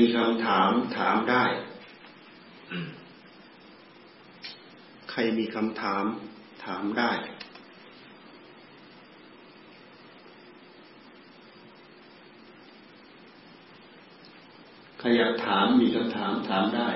มีคำถามถามได้ ใครมีคำถามถามได้ใครอยากถามมีคำถามถามได้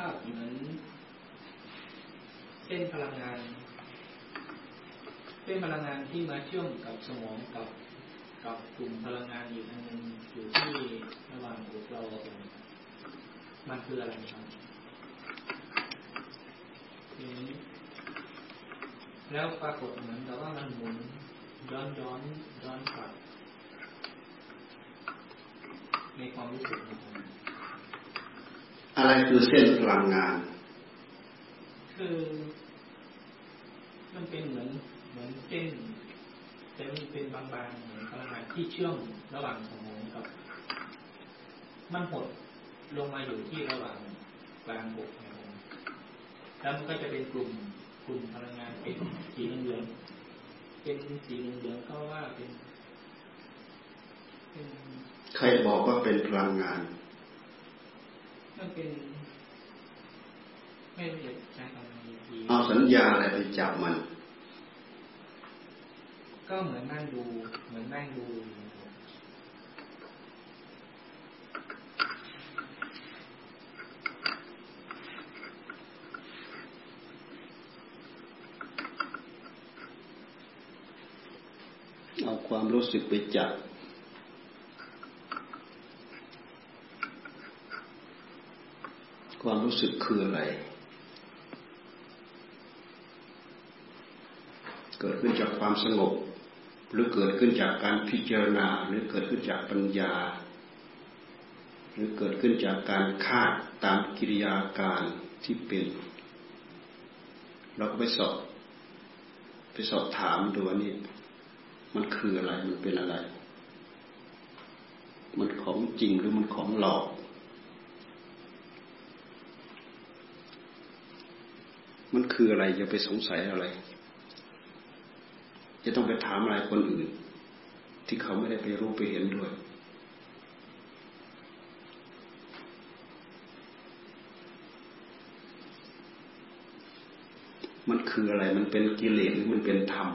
าพเหมือนเส้นพลังงาน เส้นพลังงานที่มาเชื่อมกับสมองกับกับกลุ่มพลังงานอยู่อันนึงอยู่ที่ระหว่างอกเรามันคืออะไรครับทีนี้แล้วปรากฏเหมือนกับว่ามันหมุนย้อนย้อนย้อนกลับในความรู้สึกของผม อะไรคือเส้นพลังงาน คือมันเป็นเหมือนเหมือนเส้นแต่มันเป็นบางๆเหมือนพลังงานที่เชื่อมระหว่างสมองกับมันหดลงมาอยู่ที่ระหว่างกลางอกนะครับแล้วมันก็จะเป็นกลุ่มกลุ่มพลังงานเป็นสีเหลืองเป็นสีเหลืองก็ว่าเป็นใครบอกว่าเป็นพลังงาน มันเป็นไม่เรียกใช้คำนี้เอาสัญญาอะไรไปจับมัน ก็เหมือนนั่งดู เหมือนนั่งดูเอาความรู้สึกไปจับ ความรู้สึกคืออะไร เกิดขึ้นจากความสงบ หรือเกิดขึ้นจากการพิจารณา หรือเกิดขึ้นจากปัญญา หรือเกิดขึ้นจากการคาดตามกิริยาการที่เป็น เราก็ไปสอบ ไปสอบถามดูว่านี่มันคืออะไร มันเป็นอะไร มันของจริงหรือมันของหลอก มันคืออะไรอย่าไปสงสัยอะไร จะต้องไปถามอะไรคนอื่น ที่เขาไม่ได้ไปรู้ไปเห็นด้วย มันคืออะไรมันเป็นกิเลสหรือมันเป็นธรรม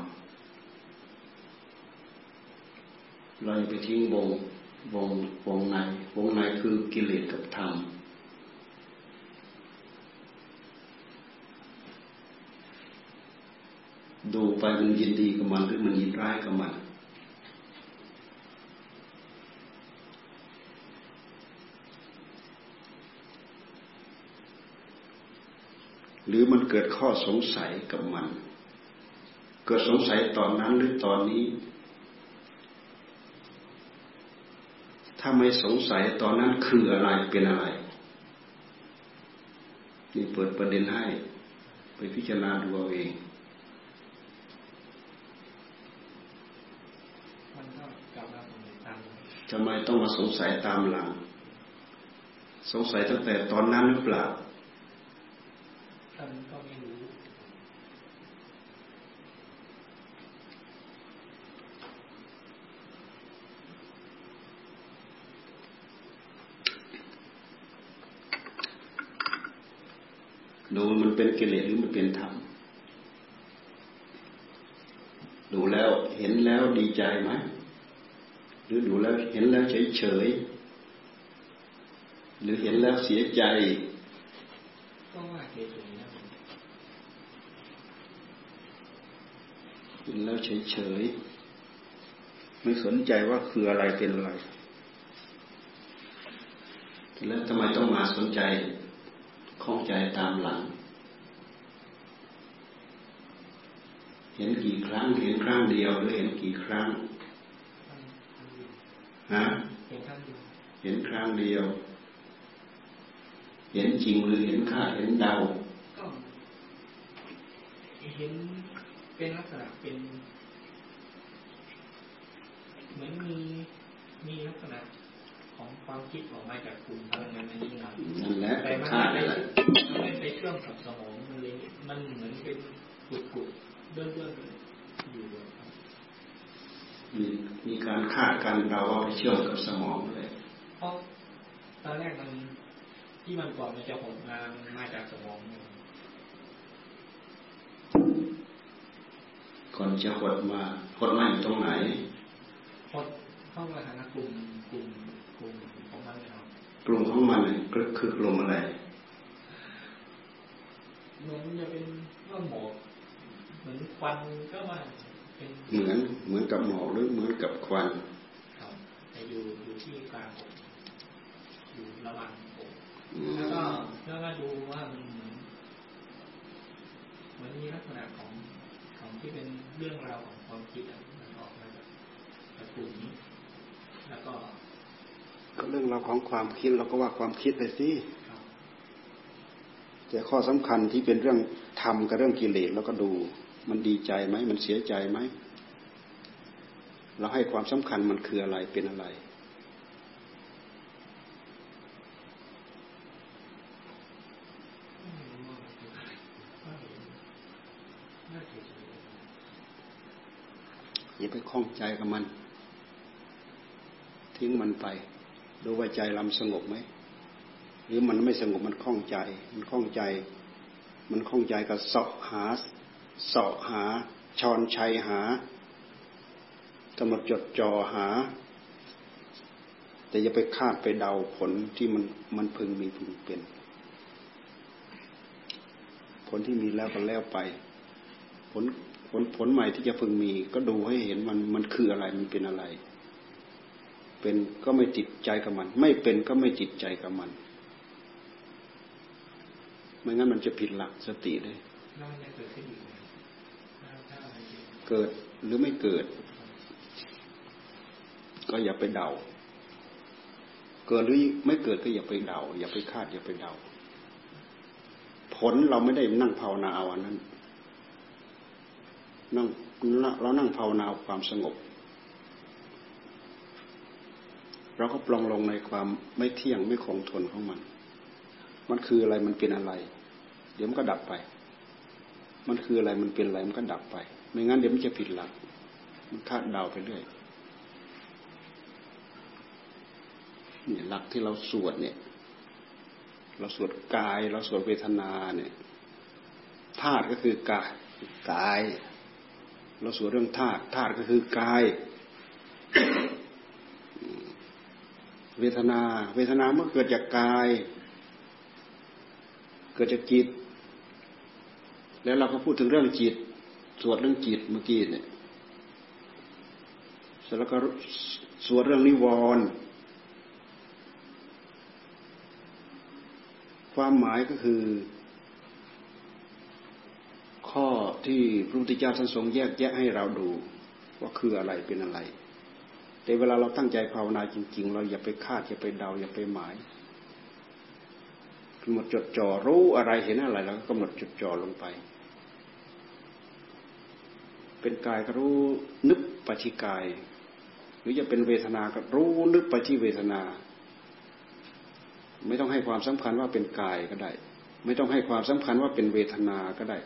เราไปทิ้งวงวงวงในวงในคือกิเลสกับธรรม ดูไปมันยินดีกับมันหรือมันยินร้ายกับมัน หรือมันเกิดข้อสงสัยกับมัน เกิดสงสัยตอนนั้นหรือตอนนี้ ถ้าไม่สงสัยตอนนั้นคืออะไรเป็นอะไรนี่เปิดประเด็นให้ ไปพิจารณาดูเอาเอง ทำไมต้องมาสงสัยตามหลัง สงสัยตั้งแต่ตอนนั้นหรือเปล่าดูมันเป็นกิเลสหรือมันเป็นธรรมดูแล้วเห็นแล้วดีใจไหม หรือดูแล้วเห็นแล้วเฉยเฉยหรือเห็นแล้วเสียใจก็ว่าเฉยเฉยนะเห็นแล้วเฉยเฉยไม่สนใจว่าคืออะไรเป็นอะไรแล้วทำไมต้องมาสนใจข้องใจตามหลัง เห็นกี่ครั้ง เห็นครั้งเดียวหรือเห็นกี่ครั้ง ฮะเห็นครั้งเดียวเห็นครั้งเดียว เห็นจริงหรือเห็นคาดเห็นเดาก็เห็นเป็นลักษณะเป็นเหมือนมีมีลักษณะของความคิดออกมาจากกลุ่มพลังงานในนี้ครับนั่นแหละแต่มันไม่ไปไม่ไปเชื่อมกับสมองมันเลยมันเหมือนเป็นกุดกุดเดินเดินอยู่มี มีการคาดการเราว่าไปเชื่อมกับสมองเลยเพราะตอนแรกมันที่มันก่อนมันจะหดมามาจากสมองก่อนจะหดมาหดมาอยู่ตรงไหนหดเข้ามาทางกลุ่มกลุ่มกลุ่มของมันครับกลุ่มของมันก็คือกลุ่มอะไรเหมือนจะเป็นว่าหมอกเหมือนควันก็มา เป็นเหมือนเหมือนกับหมอกหรือเหมือนกับควันครับแต่อยู่อยู่ที่กลางอกอยู่ระหว่างอกแล้วก็แล้วก็ดูว่ามันเหมือนเหมือนมีลักษณะของของที่เป็นเรื่องราวของความคิดมันออกมาจากกลุ่มนี้แล้วก็ ก็เรื่องเราของความคิดเราก็ว่าความคิดไปสิแต่ข้อสำคัญที่เป็นเรื่องธรรมกับเรื่องกิเลสเราก็ดู มันดีใจไหม มันเสียใจไหม เราให้ความสำคัญมันคืออะไรเป็นอะไร อย่าไปคล้องใจกับมัน ทิ้งมันไป ดูว่าใจลำสงบไหม หรือมันไม่สงบมันคล่องใจ มันคล่องใจ มันคล่องใจกับสาะหา เสาะหา ชอนชัยหากำหนดจดจ่อหา แต่อย่าไปคาดไปเดาผลที่มันมันพึงมีพึงเป็น ผลที่มีแล้วก็แล้วไป ผลผลผลใหม่ที่จะพึงมี ก็ดูให้เห็นมันมันคืออะไรมันเป็นอะไร เป็นก็ไม่จิตใจกับมัน ไม่เป็นก็ไม่จิตใจกับมันไม่งั้นมันจะผิดหลักสติเลยเกิดห กิดหรือไม่เกิด ก็อย่าไปเดา เกิดหรือไม่เกิดก็อย่าไปเดา อย่าไปคาด อย่าไปเดา ผลเราไม่ได้นั่งภาวนาเอาอันนั้นนั่งเรานั่งภาวนาความสงบ เราก็ปลงลงในความไม่เที่ยงไม่คงทนของมัน มันคืออะไรมันเป็นอะไร เดี๋ยวมันก็ดับไป มันคืออะไรมันเป็นอะไรมันก็ดับไป ไม่งั้นเดี๋ยวมันจะผิดหลัก มันคาดเดาไปเรื่อยเนี่ยหลักที่เราสวดเนี่ย เราสวดกาย เราสวดเวทนาเนี่ยธาตุก็คือกายกาย เราสวดเรื่องธาตุธาตุก็คือกาย เวทนา เวทนาเมื่อเกิดจากกาย เกิดจากจิต แล้วเราก็พูดถึงเรื่องจิต สวดเรื่องจิตเมื่อกี้เนี่ยเสร็จแล้วก็สวดเรื่องนิวรณ์ความหมายก็คือ ข้อที่พระพุทธเจ้าท่านทรงแยกแยะให้เราดู ว่าคืออะไรเป็นอะไร แต่เวลาเราตั้งใจภาวนาจริง ๆ เราอย่าไปคาดอย่าไปเดาอย่าไปหมายกำหนดจดจ่อรู้อะไรเห็นอะไรเราก็กำหนดจดจ่อลงไป เป็นกายก็รู้นึกปัจจิกาย หรือจะเป็นเวทนาก็รู้นึกปที่เวทนา ไม่ต้องให้ความสำคัญว่าเป็นกายก็ได้ ไม่ต้องให้ความสำคัญว่าเป็นเวทนาก็ได้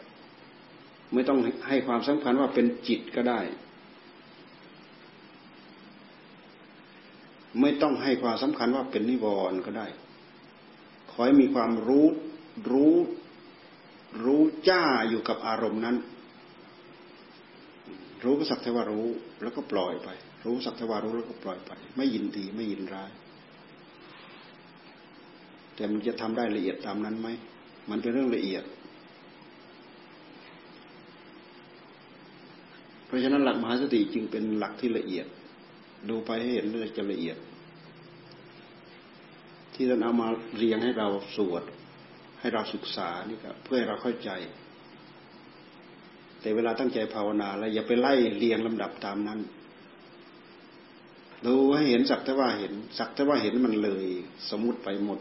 ไม่ต้องให้ความสำคัญว่าเป็นจิตก็ได้ ไม่ต้องให้ความสำคัญว่าเป็นนิวรณ์ก็ได้ ขอให้มีความรู้รู้รู้จ้าอยู่กับอารมณ์นั้น รู้สักแต่ว่ารู้แล้วก็ปล่อยไป รู้สักแต่ว่ารู้แล้วก็ปล่อยไป ไม่ยินดีไม่ยินร้าย แต่มันจะทำได้ละเอียดตามนั้นไหมมันเป็นเรื่องละเอียด เพราะฉะนั้นหลักมหาสติจึงเป็นหลักที่ละเอียด ดูไปให้เห็นเลยจะละเอียด ที่ท่านเอามาเรียงให้เราสวด ให้เราศึกษานี่ครับเพื่อให้เราเข้าใจ แต่เวลาตั้งใจภาวนา แล้วอย่าไปไล่เรียงลำดับตามนั้นดูให้เห็นสักแต่ว่าเห็นสักแต่ว่าเห็นมันเลย สมมุติไปหมด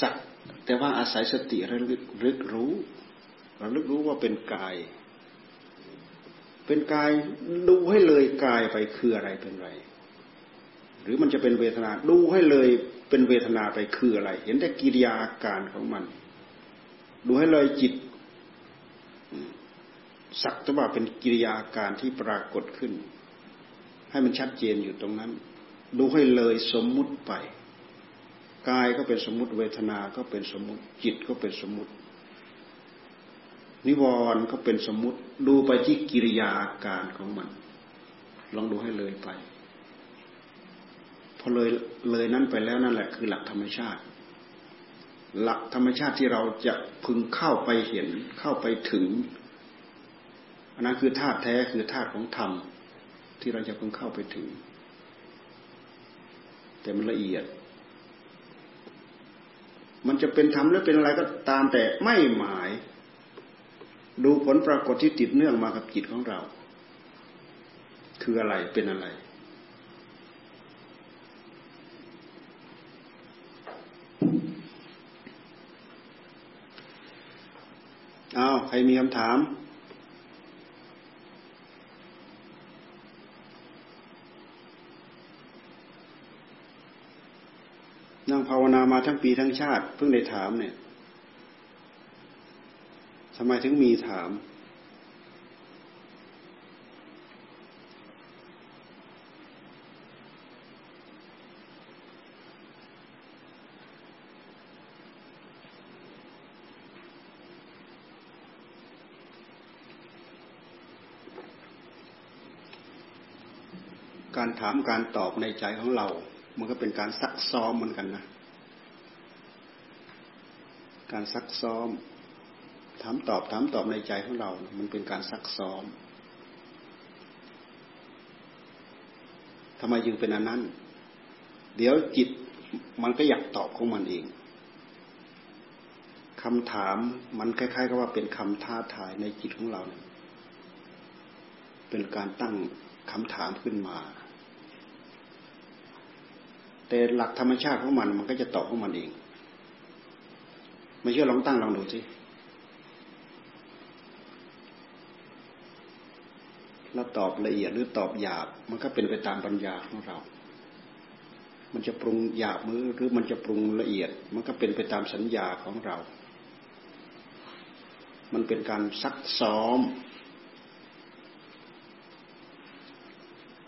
สักแต่ว่าอาศัยสติระลึกรึกรู้ระลึกรู้ว่าเป็นกาย เป็นกายดูให้เลยกายไปคืออะไรเป็นไร หรือมันจะเป็นเวทนาดูให้เลยเป็นเวทนาไปคืออะไร เห็นแต่กิริยาอาการของมัน ดูให้เลยจิต สักแต่ว่าเป็นกิริยาการที่ปรากฏขึ้น ให้มันชัดเจนอยู่ตรงนั้น ดูให้เลยสมมุติไปกายก็เป็นสมมุติเวทนา ก็เป็นสมมุติจิตก็เป็นสมมุติ นิวรณ์ก็เป็นสมมุติ ดูไปที่กิริยาอาการของมัน ลองดูให้เลยไป พอเลยเลยนั้นไปแล้วนั่นแหละ คือหลักธรรมชาติ หลักธรรมชาติที่เราจะพึงเข้าไปเห็นเข้าไปถึง อันนั้นคือธาตุแท้คือธาตุของธรรม ที่เราจะเพึงเข้าไปถึง แต่มันละเอียด มันจะเป็นธรรมหรือเป็นอะไรก็ตามแต่ไม่หมาย ดูผลปรากฏที่ติดเนื่องมากับจิตของเรา คืออะไรเป็นอะไรเอาใครมีคำถาม ภาวนามาทั้งปีทั้งชาติ เพิ่งได้ถามเนี่ยทำไมถึงมีถาม การถามการตอบในใจของเรา มันก็เป็นการซักซ้อมเหมือนกันนะ การซักซ้อมถามตอบถามตอบในใจของเรา มันเป็นการซักซ้อมทำไมจึงเป็นอันนั้น เดี๋ยวจิตมันก็อยากตอบของมันเองคำถามมันคล้ายๆกับว่าเป็นคำท้าทายในจิตของเรา เป็นการตั้งคำถามขึ้นมา แต่หลักธรรมชาติของมันมันก็จะตอบของมันเอง ไม่เชื่อลองตั้งลองดูสิแล้วตอบละเอียดหรือตอบหยาบ มันก็เป็นไปตามปัญญาของเรา มันจะปรุงหยาบมือหรือมันจะปรุงละเอียด มันก็เป็นไปตามสัญญาของเรา มันเป็นการซักซ้อม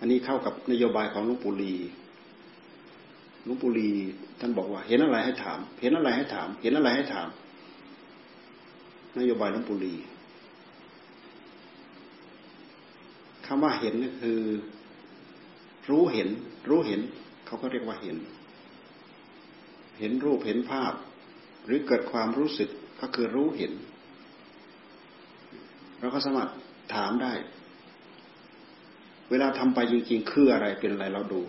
อันนี้เข้ากับนโยบายของลุงปู่ลี ลุงปู่ลีท่านบอกว่า เห็นอะไรให้ถาม เห็นอะไรให้ถาม เห็นอะไรให้ถาม นโยบายลุงปู่ลีคำว่าเห็นก็คือ รู้เห็น รู้เห็น เขาก็เรียกว่าเห็น เห็นรูปเห็นภาพ หรือเกิดความรู้สึกก็คือรู้เห็น เราก็สามารถถามได้ เวลาทำไปจริง ๆ คืออะไรเป็นอะไรเราดู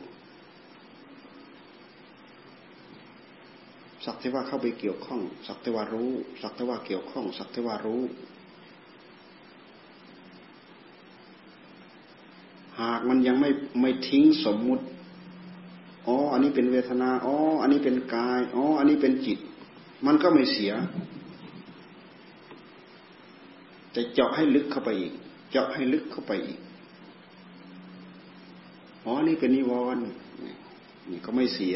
สักแต่ว่าเข้าไปเกี่ยวข้อง สักแต่ว่ารู้ สักแต่ว่าเกี่ยวข้อง สักแต่ว่ารู้ หากมันยังไม่ไม่ทิ้งสมมุติอ๋อ อันนี้เป็นเวทนา อ๋อ อันนี้เป็นกาย อ๋อ อันนี้เป็นจิต มันก็ไม่เสีย แต่เจาะให้ลึกเข้าไปอีก เจาะให้ลึกเข้าไปอีก อ๋อ นี่เป็นนิวรณ์นี่ก็ไม่เสีย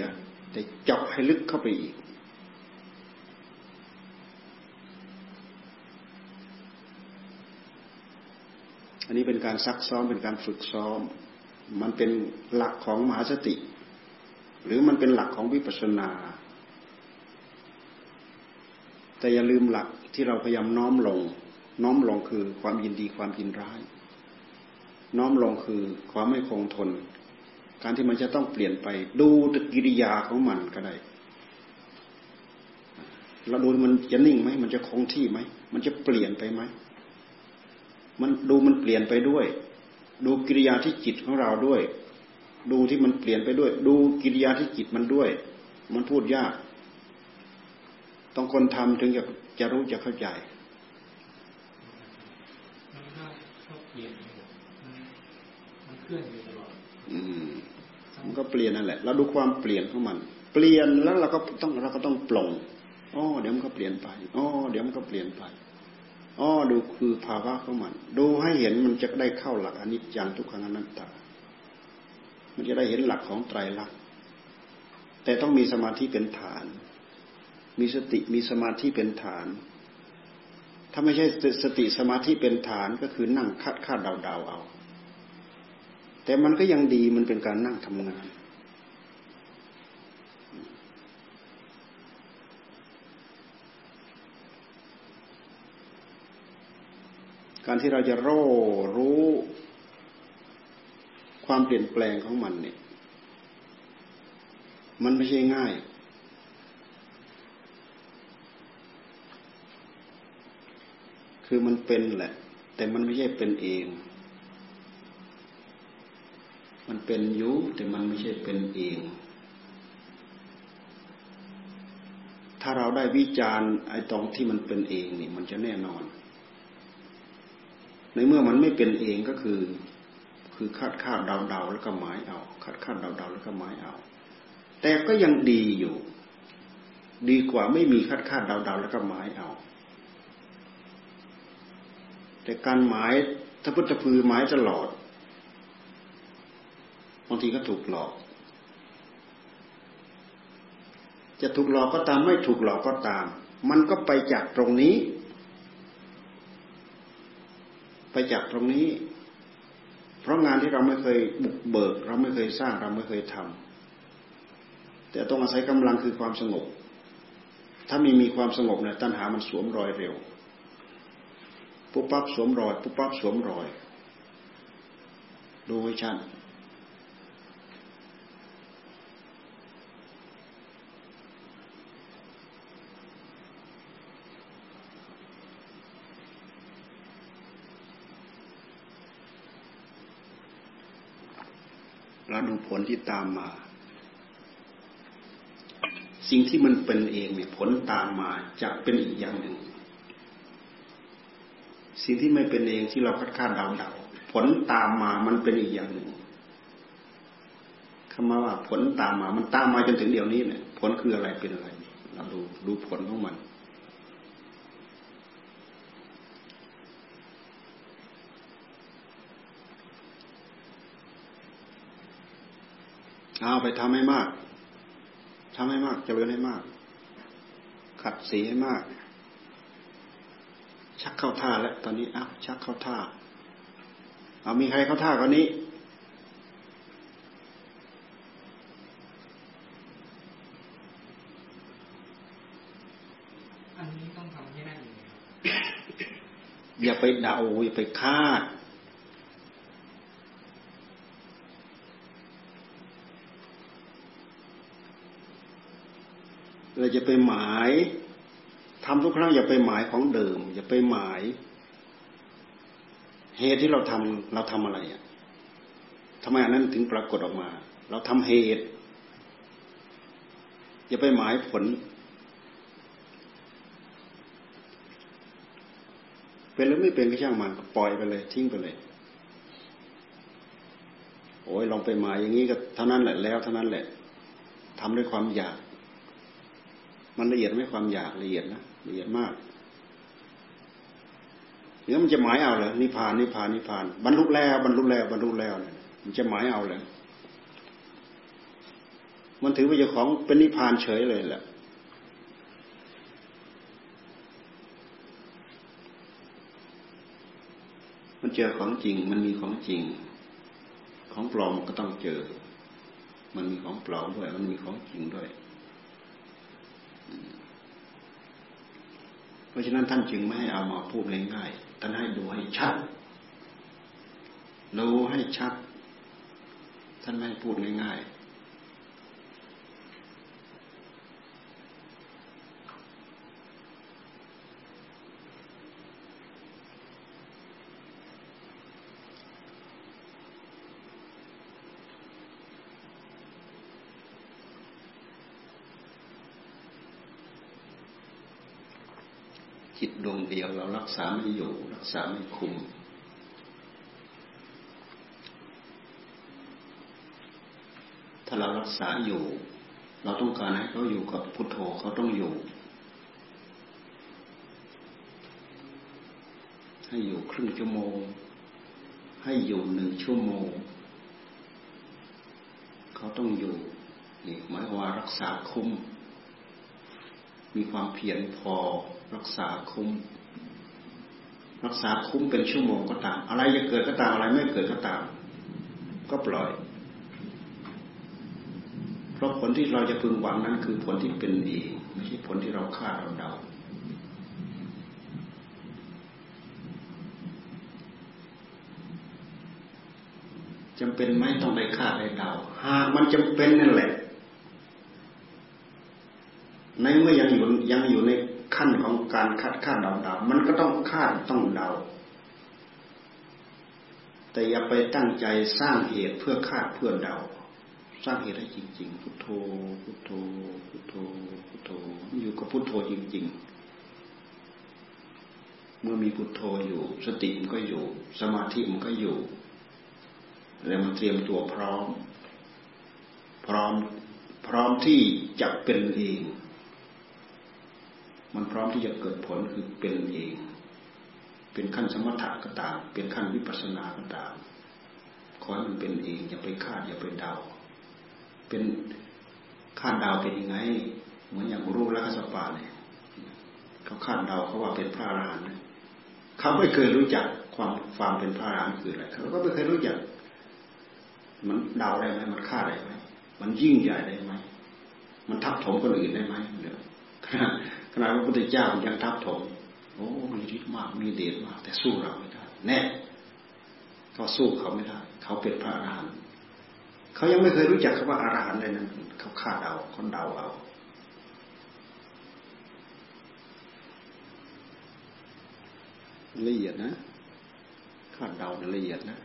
แต่เจาะให้ลึกเข้าไปอีก อันนี้เป็นการซักซ้อมเป็นการฝึกซ้อม มันเป็นหลักของมหาสติ หรือมันเป็นหลักของวิปัสสนา แต่อย่าลืมหลักที่เราพยายามน้อมลง น้อมลงคือความยินดีความยินร้าย น้อมลงคือความไม่คงทน การที่มันจะต้องเปลี่ยนไป ดูตกิริยาของมันก็ได้เราดูมันจะนิ่งไหมมันจะคงที่ไหม มันจะเปลี่ยนไปไหม มันดูมันเปลี่ยนไปด้วย ดูกิริยาที่จิตของเราด้วย ดูที่มันเปลี่ยนไปด้วย ดูกิริยาที่จิตมันด้วย มันพูดยาก ต้องคนทำถึงจะจะรู้จะเข้าใจมันก็ชอบเปลี่ยนมันเคลื่อนอยู่ตลอดอืมมันก็เปลี่ยนนั่นแหละเราดูความเปลี่ยนของมัน เปลี่ยนแล้วเราก็ต้องเราก็ต้องปลงอ๋อเดี๋ยวมันก็เปลี่ยนไปอ๋อเดี๋ยวมันก็เปลี่ยนไป อ๋อดูคือภาวะของมัน ดูให้เห็นมันจะได้เข้าหลักอนิจจังทุกขังอนัตตา มันจะได้เห็นหลักของไตรลักษณ์แต่ต้องมีสมาธิเป็นฐาน มีสติมีสมาธิเป็นฐาน ถ้าไม่ใช่สติสมาธิเป็นฐานก็คือนั่งคาดคาดเดาเดาเอา แต่มันก็ยังดีมันเป็นการนั่งทำงาน การที่เราจะโร่รู้ความเปลี่ยนแปลงของมันเนี่ย มันไม่ใช่ง่าย คือมันเป็นแหละ แต่มันไม่ใช่เป็นเอง มันเป็นอยุแต่มันไม่ใช่เป็นเอง ถ้าเราได้วิจารณ์ไอ้ตรงที่มันเป็นเองนี่มันจะแน่นอน ในเมื่อมันไม่เป็นเองก็คือ คือคาดคาดเดาเดาแล้วก็หมายเอาคาดคาดเดาเดาแล้วก็หมายเอา แต่ก็ยังดีอยู่ ดีกว่าไม่มีคาดคาดเดาเดาแล้วก็หมายเอา แต่การหมายถ้าพุทธพือหมายตลอดบางทีก็ถูกหลอก จะถูกหลอกก็ตามไม่ถูกหลอกก็ตาม มันก็ไปจากตรงนี้ ไปจากตรงนี้ เพราะงานที่เราไม่เคยบุกเบิก เราไม่เคยสร้างเราไม่เคยทำแต่ต้องอาศัยกำลังคือความสงบ ถ้ามีมีความสงบเนี่ยตัณหามันสวมรอยเร็วปุ๊บปั๊บสวมรอยปุ๊บปั๊บสวมรอย ดูให้ชัด ดูผลที่ตามมา สิ่งที่มันเป็นเองเนี่ยผลตามมาจะเป็นอีกอย่างหนึ่ง สิ่งที่ไม่เป็นเองที่เราคาดคาดเดาเดาผลตามมามันเป็นอีกอย่างหนึ่งคำว่าผลตามมา มันตามมาจนถึงเดี๋ยวนี้เนี่ย ผลคืออะไรเป็นอะไร เราดูดูผลของมัน เอาไปทำให้มากทำให้มากเจริญให้มาก ขัดสีให้มาก ชักเข้าท่าแล้วตอนนี้อ้าวชักเข้าท่า เอามีใครเข้าท่าคนนี้อันนี้ต้องทำให้ได้เลยอย่าไปเดาอย่าไปคาด เราจะไปหมายทำทุกครั้งอย่าไปหมายของเดิม อย่าไปหมาย เหตุที่เราทำเราทำอะไรอะทำไมอันนั้นถึงปรากฏออกมา เราทำเหตุ อย่าไปหมายผล เป็นหรือไม่เป็นก็ช่างมันปล่อยไปเลย ทิ้งไปเลยโอ้ยลองไปหมายอย่างนี้ก็เท่านั้นแหละแล้วเท่านั้นแหละทำด้วยความอยาก มันละเอียดไม่ความอยากละเอียดนะละเอียดมากเดี๋ยมันจะหมายเอาเลยนิพพานนิพพานนิพพานบรรลุแล้วบรรลุแล้วบรรลุแล้วเนี่ยมันจะหมายเอาเลยมันถือว่าเจ้าของเป็นนิพพานเฉยเลยแหละมันเจอของจริง มันมีของจริง ของปลอมก็ต้องเจอ มันมีของปลอมด้วย มันมีของจริงด้วย เพราะฉะนั้นท่านจึงไม่ให้เอามาพูดง่ายๆท่านให้ดูให้ชัดรู้ให้ชัด ท่านไม่ให้พูดง่ายๆ เดียว เรารักษาไม่อยู่ รักษาไม่คุม ถ้าเรารักษาอยู่ เราต้องการให้เขาอยู่กับพุทโธเขาต้องอยู่ ให้อยู่ครึ่งชั่วโมง ให้อยู่หนึ่งชั่วโมง เขาต้องอยู่นี่หมายว่ารักษาคุ้มมีความเพียรพอรักษาคุ้ม รักษาคุ้มเป็นชั่วโมงก็ตาม อะไรจะเกิดก็ตามอะไรไม่เกิดก็ตาม ก็ปล่อย เพราะผลที่เราจะพึงหวังนั้น คือผลที่เป็นเองไม่ใช่ผลที่เราคาดเราเดาจำเป็นไหมต้องไปคาดไปเดาหากมันจำเป็นนั่นแหละ ในเมื่อยังอยู่ยังอยู่ใน ขั้นของการคาดคาดเดาเดามันก็ต้องคาดต้องเดา แต่อย่าไปตั้งใจสร้างเหตุเพื่อคาดเพื่อเดา สร้างเหตุให้จริง ๆ พุทโธ พุทโธ พุทโธ พุทโธ อยู่กับพุทโธจริง ๆ เมื่อมีพุทโธอยู่ สติมันก็อยู่ สมาธิมันก็อยู่ แล้วมันเตรียมตัวพร้อม พร้อม พร้อมที่จะเป็นเอง มันพร้อมที่จะเกิดผลคือเป็นเอง เป็นขั้นสมถะก็ตาม เป็นขั้นวิปัสสนาก็ตามขอให้มันเป็นเองอย่าไปคาดอย่าไปเดา เป็นคาดเดาเป็นยังไง เหมือนอย่างรูปลักษณะเนี่ยเขาคาดเดาเขาว่าเป็นพระอรหันต์เขาไม่เคยรู้จักความความเป็นพระอรหันต์คืออะไรเขาก็ไม่เคยรู้จัก มันเดาได้ไหมมันคาดได้ไหมมันยิ่งใหญ่ได้ไหมมันทับถมคนอื่นได้ไหมเนี่ย ขณะพระพุทธเจ้ายังทับถมโอ้มีฤทธิ์มากมีเดชมาก แต่สู้เราไม่ได้ แน่เขาสู้เขาไม่ได้ เขาเป็นพระอรหันต์เขายังไม่เคยรู้จักคำว่าอรหันต์เลยนั้นเขาคาดเอาเขาเดาเอาละเอียดนะคาดเดาละเอียดนะ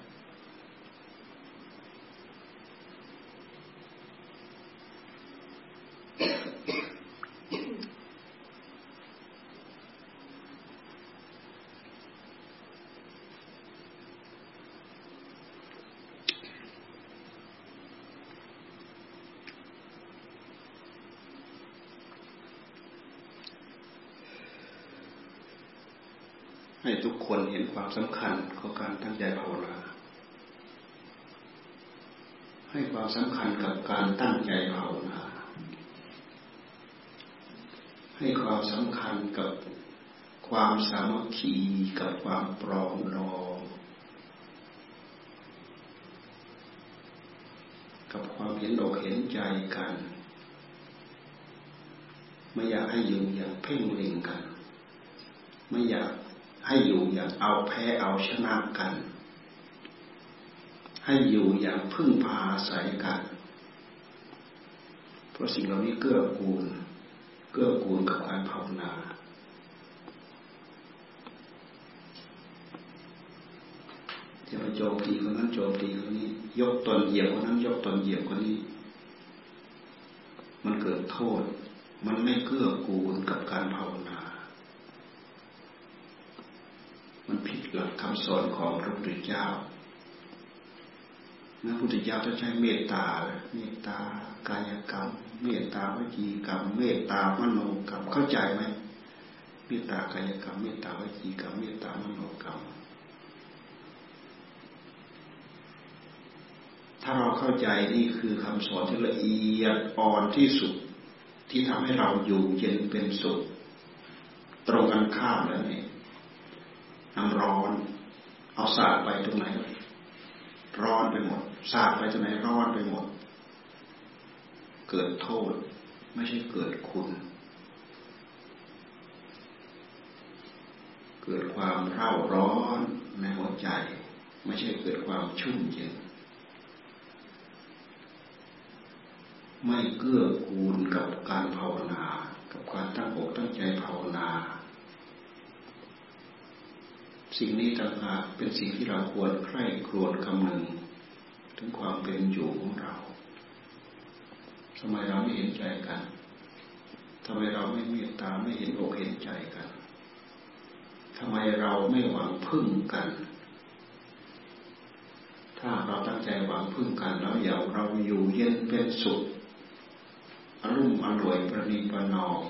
ให้ทุกคนเห็นความสำคัญของการตั้งใจภาวนา ให้ความสำคัญกับการตั้งใจภาวนา ให้ความสำคัญกับความสามัคคีกับความปรองดอง กับความเห็นอกเห็นใจกัน ไม่อยากให้อยู่อย่างเพ่งเล็งกัน ไม่อยาก ให้อยู่อย่างเอาแพ้เอาชนะกัน ให้อยู่อย่างพึ่งพาอาศัยกัน เพราะสิ่งเหล่านี้เกื้อกูล เกื้อกูลกับการภาวนาจะไปโจมตีคนนั้นโจมตีคนนี้ ยกตนเหยียบคนนั้น ยกตนเหยียบคนนี้ มันเกิดโทษ มันไม่เกื้อกูลกับการภาวนา มันผิดหลักคำสอนของพระพุทธเจ้าพระพุทธเจ้าจะใช้เมตตา เมตตากายกรรม เมตตาวจีกรรม เมตตามโนกรรม เข้าใจไหม เมตตากายกรรม เมตตาวจีกรรม เมตตามโนกรรม ถ้าเราเข้าใจนี่คือคำสอนที่ละเอียดอ่อนที่สุดที่ทำให้เราอยู่เย็นเป็นสุข ตรงกันข้ามแล้วเนี่ย น้ำร้อน เอาสาดไปตรงไหน ร้อนไปหมด สาดไปตรงไหนร้อนไปหมด เกิดโทษ ไม่ใช่เกิดคุณ เกิดความเร่าร้อนในหัวใจ ไม่ใช่เกิดความชุ่มเย็นไม่เกื้อกูลกับการภาวนา กับการตั้งอกตั้งใจภาวนา สิ่งนี้ต่างหากเป็นสิ่งที่เราควรใคร่ครวญคำนึง ถึงความเป็นอยู่ของเราทำไมเราไม่เห็นใจกันทำไมเราไม่เมตตาไม่เห็นอกเห็นใจกันทำไมเราไม่หวังพึ่งกัน ถ้าเราตั้งใจหวังพึ่งกันแล้วอย่าเราอยู่เย็นเป็นสุขอารุ่มอร่วยประนีประนอม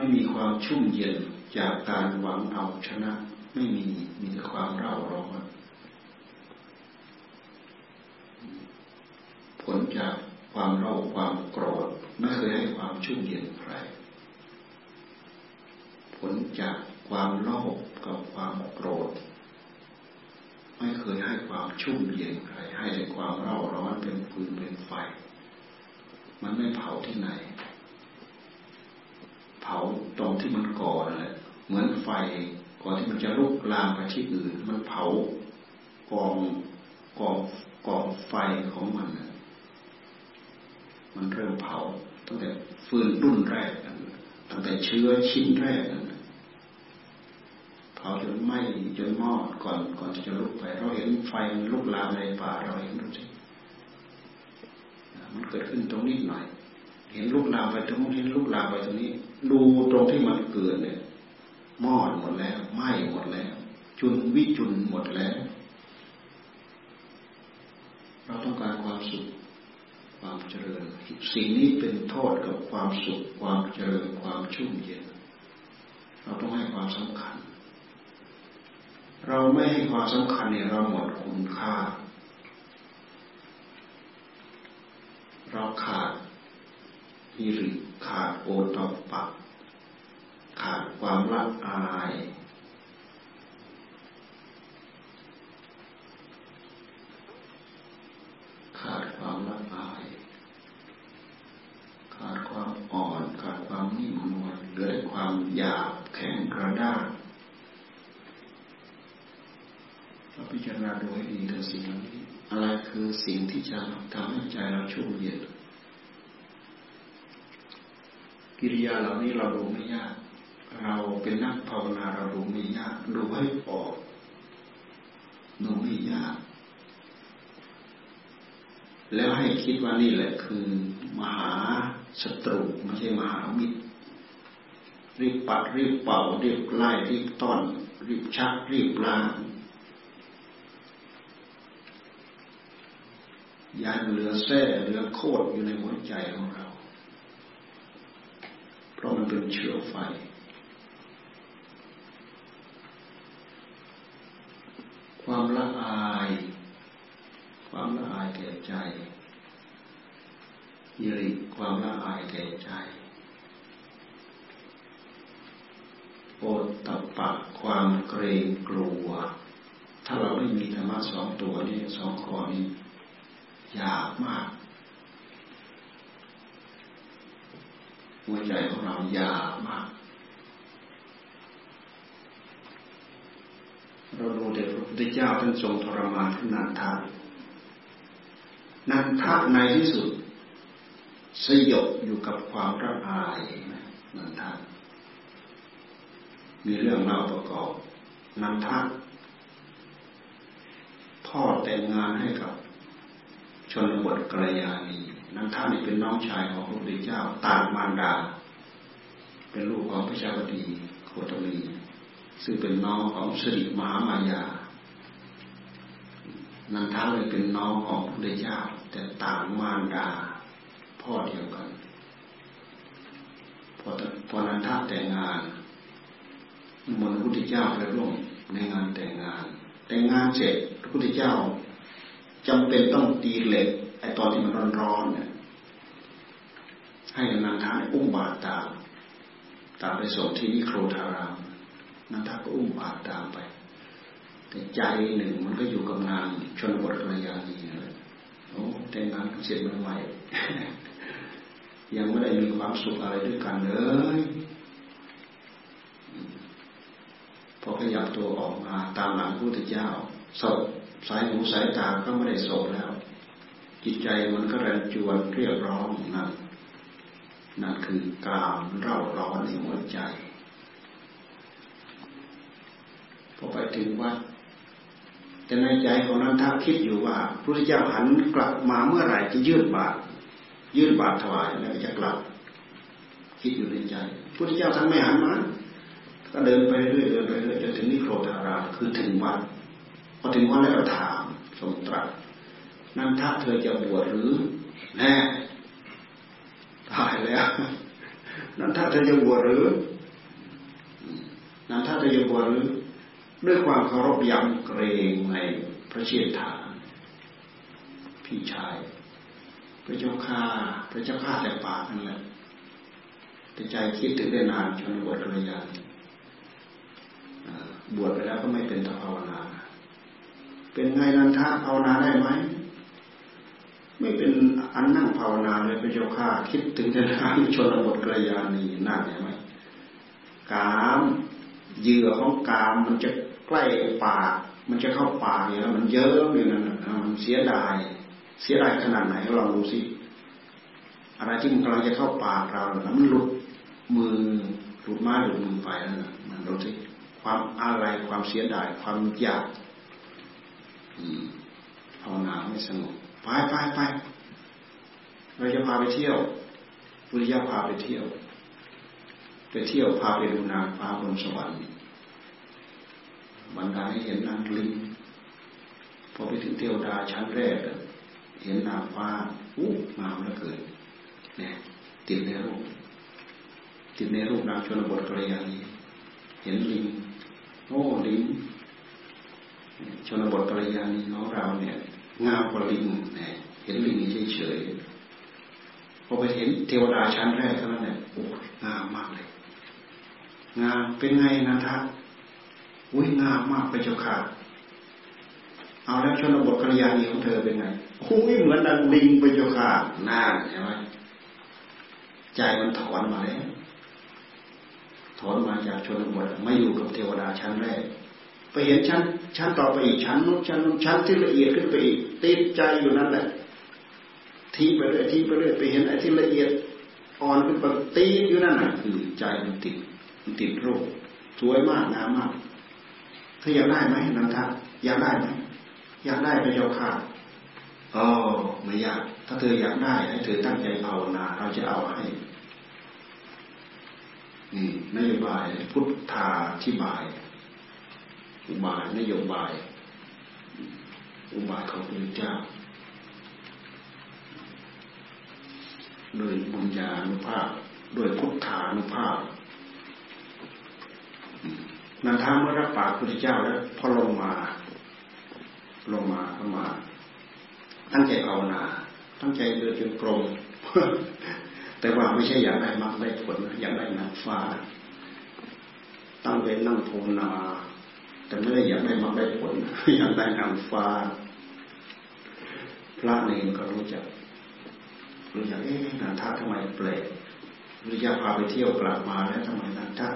ไม่มีความชุ่มเย็นจากการหวังเอาชนะ ไม่มีมีแต่ความเร่าร้อนผลจากความเร่าความโกรธไม่เคยให้ความชุ่มเย็นใคร ผลจากความโลภกับความโกรธ ไม่เคยให้ความชุ่มเย็นใคร ให้แต่ความเร่าร้อนเป็นฟืนเป็นไฟ มันไม่เผาที่ไหน ที่มันก่อนั่นแหละเหมือนไฟก่อนที่มันจะลุกลามไปที่อื่น มันเผากองกองกองไฟของมันมันเริ่มเผาตั้งแต่ฟืนรุ่นแรกตั้งแต่เชื้อชิ้นแรกนั้นเผาจนไหม้จนมอดก่อนก่อนที่จะลุกไป เราเห็นไฟลุกลามในป่าเราเห็นดูสิมันเกิดขึ้นตรงนี้หน่อย เห็นลุกลามไปตรงนี้เห็นลุกลามไปตรงนี้ ดูตรงที่มันเกิดเนี่ยมอดหมดแล้วไหม้หมดแล้ว จุนวิจุนหมดแล้ว เราต้องการความสุขความเจริญ สิ่งนี้เป็นโทษกับความสุข ความเจริญความชุ่มเย็น เราต้องให้ความสำคัญ เราไม่ให้ความสำคัญเนี่ยเราหมดคุณค่า เราขาด ฮิริขาดโอตปะ ขาดความละอาย ขาดความละอาย ขาดความอ่อน ขาดความนิ่มนวลเหลือความหยาบแข็งกระด้างเราพิจารณาดูให้ดีเรื่องสิ่งนี้ อะไรคือสิ่งที่จะทำให้ใจเราชุ่มเย็น กิริยาเหล่านี้เราดูไม่ยาก เราเป็นนักภาวนาเราดูไม่ยาก ดูให้ออก ดูไม่ยาก แล้วให้คิดว่านี่แหละคือ มหาศัตรูไม่ใช่มหามิตร รีบปัดรีบเป่ารีบไล่รีบต้อน รีบชัก รีบล้างยานเหลือแท้เหลือโคตรอยู่ในหัวใจของเรา เพราะมันเป็นเชื้อไฟ ความละอาย ความละอายแก่ใจยิริความละอายแก่ใจโอตตะปะความเกรงกลัว ถ้าเราไม่มีธรรมะสองตัวนี้สองข้อนี้ยากมาก หัวใจของเรายากมาก เราดูเด็กพระพุทธเจ้าท่านทรงทรมานท่านนันทานันทาในที่สุด สยบอยู่กับความระอายนันทามีเรื่องเล่าประกอบนันทาพ่อแต่งงานให้กับชนบทกระยาณี นั้นท่านเป็นน้องชายของพระพุทธเจ้าต่ามมารดา เป็นลูกของพระเจ้าดีโคตมีซึ่งเป็นน้องของสิริมหามายา นันทาเลยเป็นน้องของพระพุทธเจ้า แต่ต่างมารดา พ่อเดียวกัน พอพอนันทาแต่งงานมนพระพุทธเจ้าไปร่วมในงานแต่งงาน แต่งงานเสร็จพระพุทธเจ้าจำเป็นต้องตีเหล็ก ไอตอนที่มันร้อนๆเนี่ยให้นางทานอุ้มบาตรตามตามไปส่งที่นิโครธารามนางทาก็อุ้มบาตรตามไป แต่ใจหนึ่งมันก็อยู่กับนางชนบทภรรยานีเลยโอ้แต่งงานเสร็จใหม่ยังไม่ได้มีความสุขอะไรด้วยกันเลยพอขยับตัวออกมาตามหลังพระพุทธเจ้าสบสายหูสายตาก็ไม่ได้ศกแล้ว จิตใจมันก็รันจวนเรียบร้องนั่นนั่นคือกามเร่าร้อนในหัวใจพอไปถึงวัดแต่ในใจของนั้นถ้าคิดอยู่ว่าพระพุทธเจ้าหันกลับมาเมื่อไหร่จะยื่นบาตรยื่นบาตรถวายแล้วจะกลับ คิดอยู่ในใจพระพุทธเจ้าท่านไม่หันมาก็เดินไปเรื่อยเดินไปเรื่อยจนถึงนิโครธารามคือถึงวัดพอถึงวัดแล้วถามทรงตรัส นั่นถ้าเธอจะบวชหรือแน่ตายแล้วนั่นถ้าเธอจะบวชหรือนั่นถ้าเธอจะบวชหรือ ด้วยความเคารพยำเกรงในพระเชษฐาพี่ชาย พระเจ้าข้าพระเจ้าข้าแต่ปากนั่นแหละแต่ใจคิดถึงได้นานชนบวชระยะบวชไปแล้วก็ไม่เป็นตภาวนา เป็นไงนันทะภาวนาได้ไหม ไม่เป็นอันนั่งภาวนาเลยพระเจ้าข้าคิดถึงแต่นานชนบทกระยานีน่าเห็นไหมกามเหยื่อของกามมันจะใกล้ปากมันจะเข้าปากเนี่ยมันเยอะอยู่นั่นมันเสียดาย เสียดายขนาดไหนลองดูสิอะไรที่มันกำลังจะเข้าปากเราแล้วมันหลุดมือหลุดไม้หลุดมือไปแล้วมันดูสิความอะไรความเสียดายความอยากภาวนาไม่สงบ ไปไปไปเราจะพาไปเที่ยววิริยะพาไปเที่ยว ไปเที่ยวพาไปดูนางฟ้าบนสวรรค์บรรดาให้เห็นนางลิงพอไปถึงเทวดาชั้นแรกเห็นนางฟ้าอู้งามเหลือเกินเนี่ยติดในรูปติดในรูปนางชนบทกระยานีเห็นลิงโอ้ลิงชนบทกระยานีของเราเนี่ย งามกว่าลิงเนี่ยเห็นลิงเฉยๆพอไปเห็นเทวดาชั้นแรกเท่านั้นเนี่ยโอ้งามมากเลย งามเป็นไงนะทักอุ้ยงามมากไปเจ้าค่ะเอาแล้วชนบทกัลยาณีของเธอเป็นไงอุ้ยเหมือนดังลิงไปเจ้าค่ะน่าใช่ไหมใจมันถอนมาแล้วถอนมาจากชนบทไม่อยู่กับเทวดาชั้นแรก ไปเห็นชั้นชั้นต่อไปอีกชั้นนู้นชั้นนู้นชั้นที่ละเอียดขึ้นไปอีกติดใจอยู่นั่นแหละทีไปเรื่อยทีไปเรื่อยไปเห็นไอ้ที่ละเอียดอ่อนขึ้นไปตีอยู่นั่นน่ะคือใจมันติดมันติดรูปสวยมากงามมากเธออยากได้ไหมนันทะอยากได้ไหมอยากได้ไปยาค่ะอ๋อไม่อยากถ้าเธออยากได้ให้เธอตั้งใจภาวนาเราจะเอาให้นี่นโยบายพุทธาที่บาย อุบายนโยบาย อุบายของพระเจ้า โดยบุญญาณุภาพ โดยพุทธานุภาพนันทาเมื่อรับปากพุทธเจ้าแล้วพอลงมาลงมาเข้ามา ตั้งใจภาวนา ตั้งใจเดินจนกรมแต่ว่าไม่ใช่อยากได้มากได้ผลอยากได้นางฟ้า ตั้งเป็นนั่งภาวนา แต่ไม่ได้อยากได้มาได้ผลอยากได้นางฟ้า พระเนรก็รู้จัก รู้จักเอ๊ะนันทาทำไมแปลกวิริยะพาไปเที่ยวกลับมาแล้วทำไมนันทา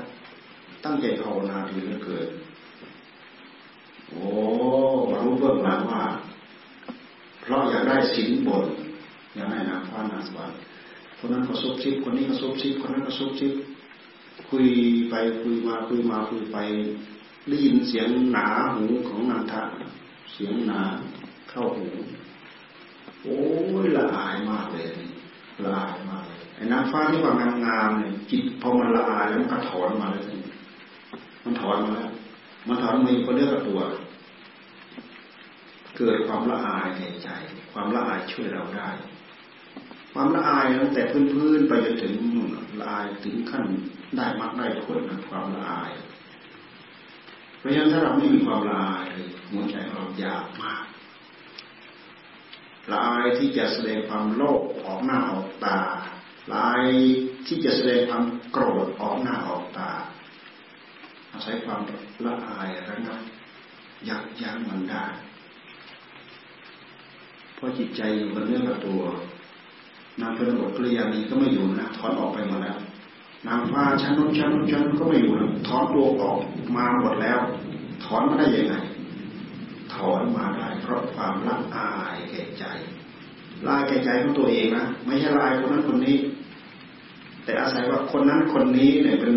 ตั้งใจภาวนาดีเหลือเกินโอ้รู้เบื้องหลังว่า เพราะอยากได้สินบนอยากได้นางฟ้านางสวรรค์คนนั้นก็ซุบซิบคนนี้ก็ซุบซิบคนนั้นก็ซุบซิบคุยไปคุยมาคุยมาคุยไป ได้ยินเสียงหนาหูของนางทะเสียงหนาเข้าหูโอ้ยละอายมากเลยละอายมากเลยไอ้นางฟ้าที่ว่างามงามเนี่ยจิตพอมันละอายแล้วมันก็ถอนมาเลยมันถอนมาแล้วมันถอนมีคนเลือกตัว เกิดความละอายในใจ ความละอายช่วยเราได้ ความละอายตั้งแต่พื้นๆไปจนถึงละอายถึงขั้นได้มากได้ผลนะความละอาย ราะฉะนั้นถ้าเราไม่มีความละอายหัวใจเรายากมากละอายที่จะแสดงความโลภออกหน้าออกตาละอายที่จะแสดงความโกรธออกหน้าออกตา อาศัยความละอายระงับยับยั้งมันได้เพราะจิตใจอยู่กับเนื้อกับตัว นางพระบทกริยานีก็ไม่อยู่นะถอนออกไปหมดแล้ว นางฟ้าชั้นนู้นชั้นนู้นชั้นก็ไม่อยู่แล้วถอนตัวออกมาหมดแล้ว ถอนมาได้ยังไง ถอนมาได้เพราะความละอายแก่ใจลายแก่ใจของตัวเองนะไม่ใช่ลายคนนั้นคนนี้ แต่อาศัยว่าคนนั้นคนนี้เนี่ยเป็น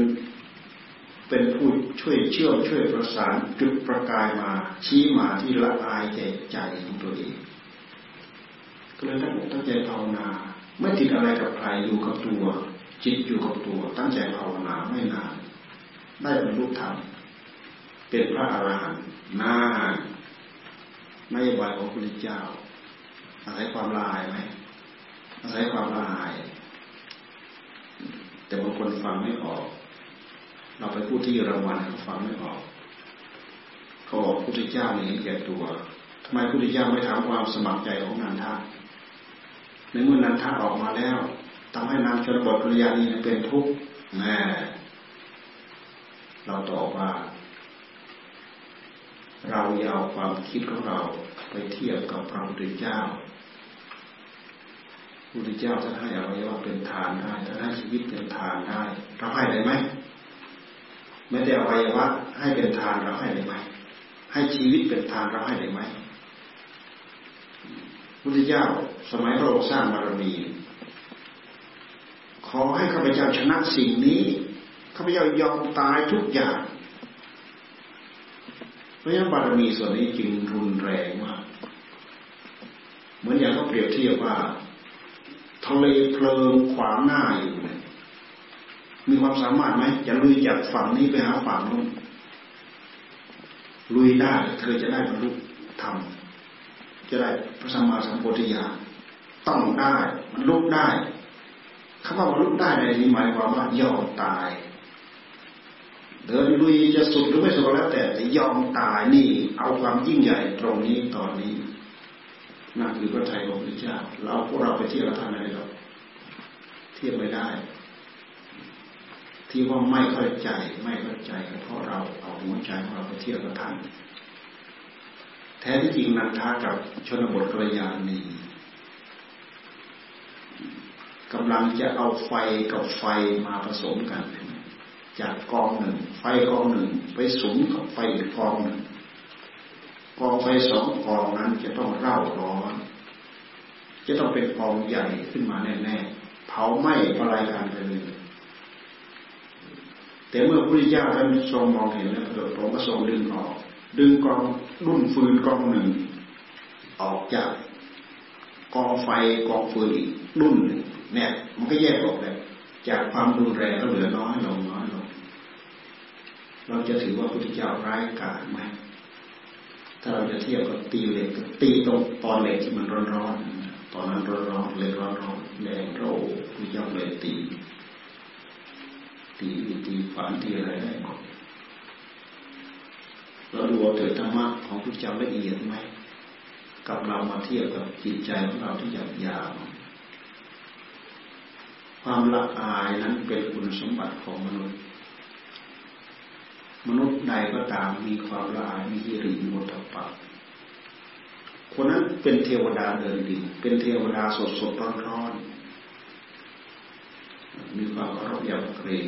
เป็นผู้ช่วยเชื่อมช่วยประสานจุดประกายมาชี้มาที่ละอายแก่ใจของตัวเองก็เลยตั้งตั้งใจภาวนาไม่ติดอะไรกับใครอยู่กับตัว จิตอยู่กับตัวตั้งใจภาวนาไม่นาน ได้บรรลุธรรมเป็นพระอรหันต์นานนโยบายของพระพุทธเจ้า อาศัยความลายไหมอาศัยความลาย แต่บางคนฟังไม่ออก เราไปพูดที่รางวัลเขาฟังไม่ออกเขาบอกพระพุทธเจ้านี่แก่ตัวทำไมพระพุทธเจ้าไม่ถามความสมัครใจของนันทาในเมื่อนันทาออกมาแล้ว ทำให้นางชนบทภรรยานี้เป็นทุกข์แม่เราตอบว่า เราอย่าเอาความคิดของเราไปเทียบกับพระพุทธเจ้าพุทธเจ้าท่านให้อวัยวะเป็นทานได้ท่านให้ชีวิตเป็นทานได้ เราให้ได้ไหมไม่ได้อวัยวะให้เป็นทานเราให้ได้ไหมให้ชีวิตเป็นทานเราให้ได้ไหมพุทธเจ้า สมัยพระองค์สร้างบารมี ขอให้ข้าพเจ้าชนะสิ่งนี้ข้าพเจ้ายอมตายทุกอย่างเพราะฉะนั้นบารมีส่วนนี้จึงรุนแรงมาก เหมือนอย่างเขาเปรียบเทียบว่าทะเลเพลิงขวางหน้าอยู่เนี่ยมีความสามารถไหมจะลุยจากฝั่งนี้ไปหาฝั่งนู้นลุยได้เธอจะได้บรรลุธรรมจะได้พระสัมมาสัมพุทธญาณต้องได้มันลุกได้ คำว่ามันลุได้ในนี้หมายความว่ายอมตาย เดินลุยจะสุดหรือไม่สุดก็แล้วแต่แต่ยอมตายนี่เอาความยิ่งใหญ่ตรงนี้ตอนนี้นั่นคือพระไทยของพระเจ้าเราพวกเราไปเทียบกับท่านอะไรหรอกเทียบไม่ได้ ที่ว่าไม่เข้าใจไม่เข้าใจเพราะเราเอาหัวใจของเราไปเทียบกับท่านแท้ที่จริงนันทากับชนบทกระยาณี กำลังจะเอาไฟกับไฟมาผสมกัน จากกองหนึ่ง ไฟกองหนึ่ง ไปสุมกับไฟอีกกองหนึ่งกองไฟสองกองนั้นจะต้องเร่าร้อน จะต้องเป็นกองใหญ่ขึ้นมาแน่ๆเผาไหม้อะไรกันไปเลยแต่เมื่อพระพุทธเจ้าท่านทรงมองเห็นแล้วพระองค์ก็ทรงดึงออก ดึงกองรุ่นฟืนกองหนึ่ง ออกจากกองไฟกองฟืนอีกรุ่นหนึ่ง เนี่ย มันก็แยกออกเลยจากความรุนแรงก็เหลือน้อยลงน้อยลง เราจะถือว่าพระพุทธเจ้าร้ายกาจไหมถ้าเราจะเทียบกับตีเหล็กตีตรงตอนเหล็กที่มันร้อนๆตอนนั้นร้อนๆเหล็กร้อนๆแดงโรผู้ย่อมเลยตี ตีตีฝันตีอะไรได้หมดเราดูเถิดธรรมะของพุทธเจ้าละเอียดไหมกับเรามาเทียบกับจิตใจของเราที่หยาบยา ความละอายนั้นเป็นคุณสมบัติของมนุษย์ มนุษย์ใดก็ตามมีความละอายมีฮิริโมตปะคนนั้นเป็นเทวดาเดินดินเป็นเทวดาสดสดร้อนร้อนมีความเคารพยำเกรง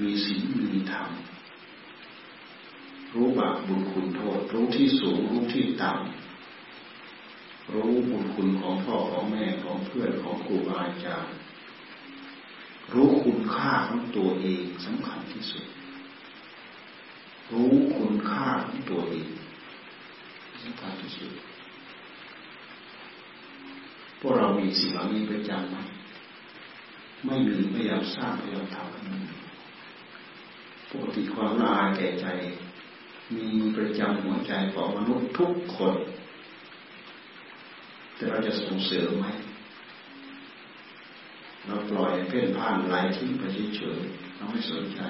มีศีลมีธรรมรู้บาปบุญคุณโทษ รู้ที่สูงรู้ที่ต่ำรู้บุญคุณของพ่อของแม่ของเพื่อนของครูบาอาจารย์ รู้คุณค่าของตัวเองสำคัญที่สุด รู้คุณค่าของตัวเองสำคัญที่สุดพวกเรามีสิ่งเหล่านี้ประจำไหมไม่มีพยายามสร้างพยายามทำปกติความละอายแก่ใจ มีประจำหัวใจของมนุษย์ทุกคน แต่เราจะส่งเสริมไหม เราปล่อยเพ่นพ่านไหลทิ้งไปเฉยๆเราไม่สนใจ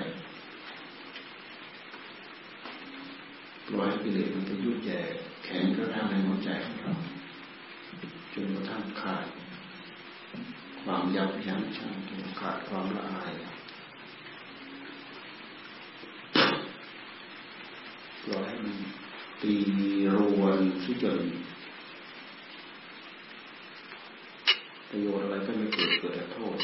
ปล่อยกิเลสมันไปยุ่ยแย่แข็งกระด้างในหัวใจของเราจนกระทั่งขาด ความยับยั้งชั่งจนขาดความละอายปล่อยให้มันตีรวนสุจน ประโยชน์อะไรก็ไม่เกิดเกิดแต่โทษ